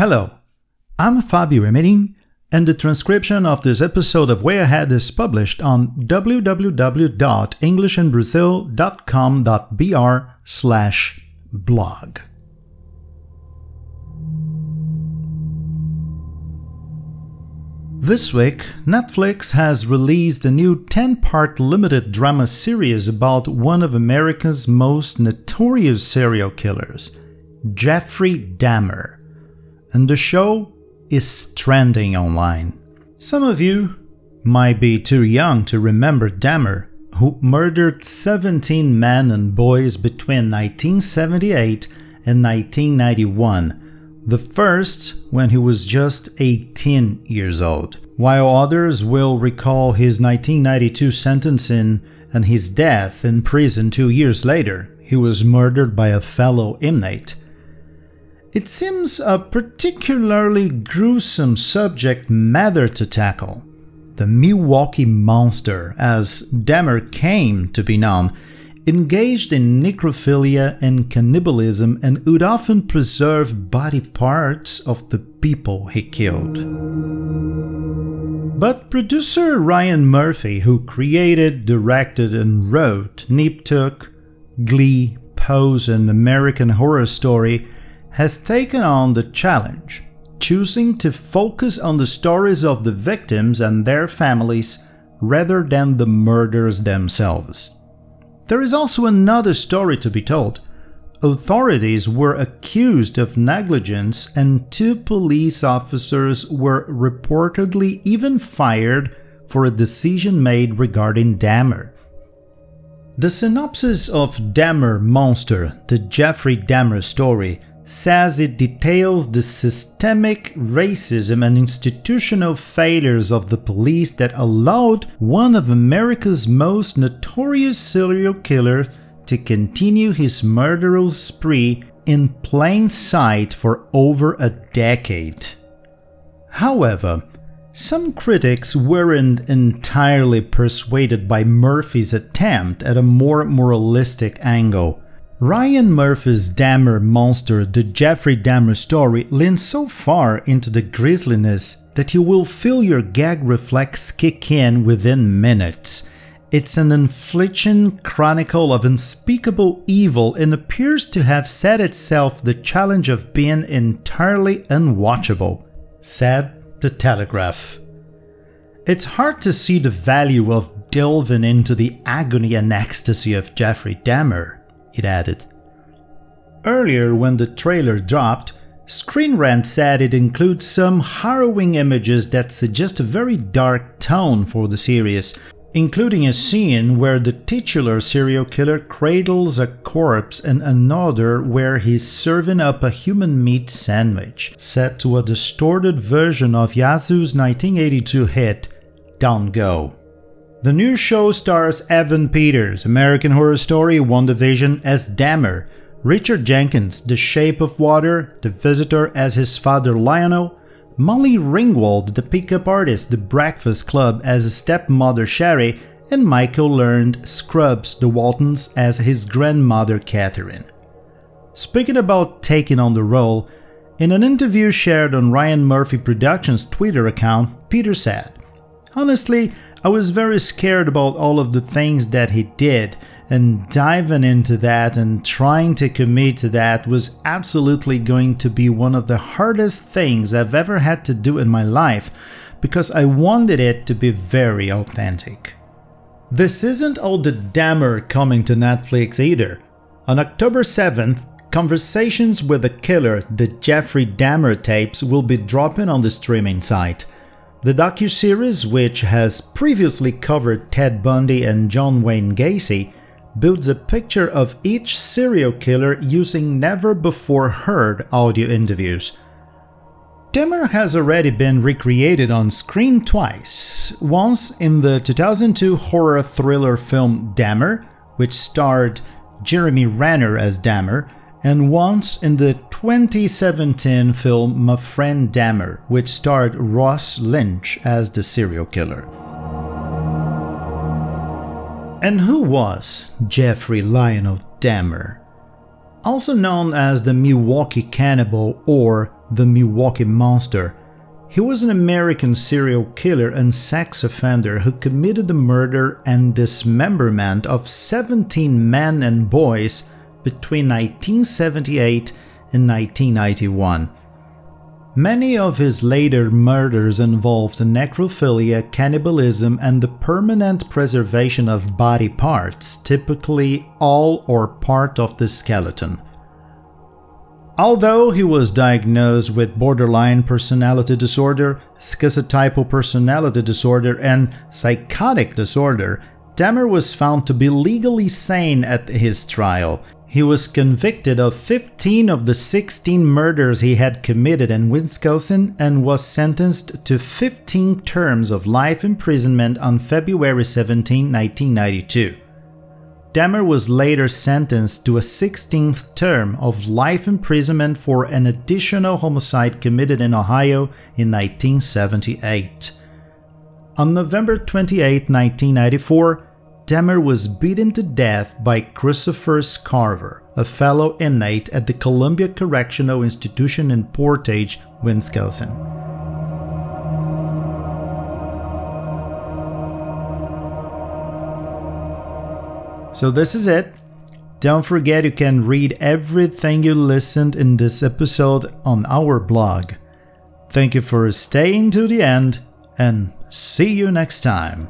Hello, I'm Fabio Emerin, and the transcription of this episode of Way Ahead is published on www.englishinbrazil.com.br slash blog. This week, Netflix has released a new 10 part limited drama series about one of America's most notorious serial killers, Jeffrey Dahmer. And the show is trending online. Some of you might be too young to remember Dahmer, who murdered 17 men and boys between 1978 and 1991 the first when he was just 18 years old, while others will recall his 1992 sentencing and his death in prison two years later. He was murdered by a fellow inmate. It seems a particularly gruesome subject matter to tackle. The Milwaukee Monster, as Dahmer came to be known, engaged in necrophilia and cannibalism and would often preserve body parts of the people he killed. But producer Ryan Murphy, who created, directed, and wrote Nip Tuck, Glee, Pose, and American Horror Story, has taken on the challenge, choosing to focus on the stories of the victims and their families rather than the murders themselves. There is also another story to be told. Authorities were accused of negligence, and two police officers were reportedly even fired for a decision made regarding Dahmer. The synopsis of Dahmer Monster, the Jeffrey Dahmer story, says it details the systemic racism and institutional failures of the police that allowed one of America's most notorious serial killers to continue his murderous spree in plain sight for over a decade. However, some critics weren't entirely persuaded by Murphy's attempt at a more moralistic angle. Ryan Murphy's Dahmer monster, the Jeffrey Dahmer story, leans so far into the grisliness that you will feel your gag reflex kick in within minutes. It's an infliction chronicle of unspeakable evil and appears to have set itself the challenge of being entirely unwatchable, said The Telegraph. It's hard to see the value of delving into the agony and ecstasy of Jeffrey Dahmer it added. Earlier, when the trailer dropped, Screen Rant said it includes some harrowing images that suggest a very dark tone for the series, including a scene where the titular serial killer cradles a corpse and another where he's serving up a human meat sandwich, set to a distorted version of Yazoo's 1982 hit, Don't Go. The new show stars Evan Peters, American Horror Story WandaVision as Dahmer, Richard Jenkins, The Shape of Water, The Visitor as his father Lionel, Molly Ringwald, the pickup artist, The Breakfast Club as stepmother Sherry, and Michael Learned Scrubs, The Waltons as his grandmother Catherine. Speaking about taking on the role, in an interview shared on Ryan Murphy Productions' Twitter account, Peter said, Honestly, I was very scared about all of the things that he did, and diving into that and trying to commit to that was absolutely going to be one of the hardest things I've ever had to do in my life because I wanted it to be very authentic. This isn't all the Dahmer coming to Netflix either. On October 7th, Conversations with the Killer, the Jeffrey Dahmer tapes, will be dropping on the streaming site. The docu-series, which has previously covered Ted Bundy and John Wayne Gacy, builds a picture of each serial killer using never before heard audio interviews. Dahmer has already been recreated on screen twice, once in the 2002 horror thriller film Dahmer, which starred Jeremy Renner as Dahmer, and once in the 2017 film My Friend Dahmer, which starred Ross Lynch as the serial killer. And who was Jeffrey Lionel Dahmer? Also known as the Milwaukee Cannibal or the Milwaukee Monster, he was an American serial killer and sex offender who committed the murder and dismemberment of 17 men and boys between 1978 and 1991. Many of his later murders involved necrophilia, cannibalism, and the permanent preservation of body parts, typically all or part of the skeleton. Although he was diagnosed with borderline personality disorder, schizotypal personality disorder, and psychotic disorder, Dahmer was found to be legally sane at his trial, he was convicted of 15 of the 16 murders he had committed in Wisconsin and was sentenced to 15 terms of life imprisonment on February 17, 1992. Dahmer was later sentenced to a 16th term of life imprisonment for an additional homicide committed in Ohio in 1978. On November 28, 1994, Dahmer was beaten to death by Christopher Scarver, a fellow inmate at the Columbia Correctional Institution in Portage, Wisconsin. So, this is it. Don't forget you can read everything you listened in this episode on our blog. Thank you for staying to the end, and see you next time.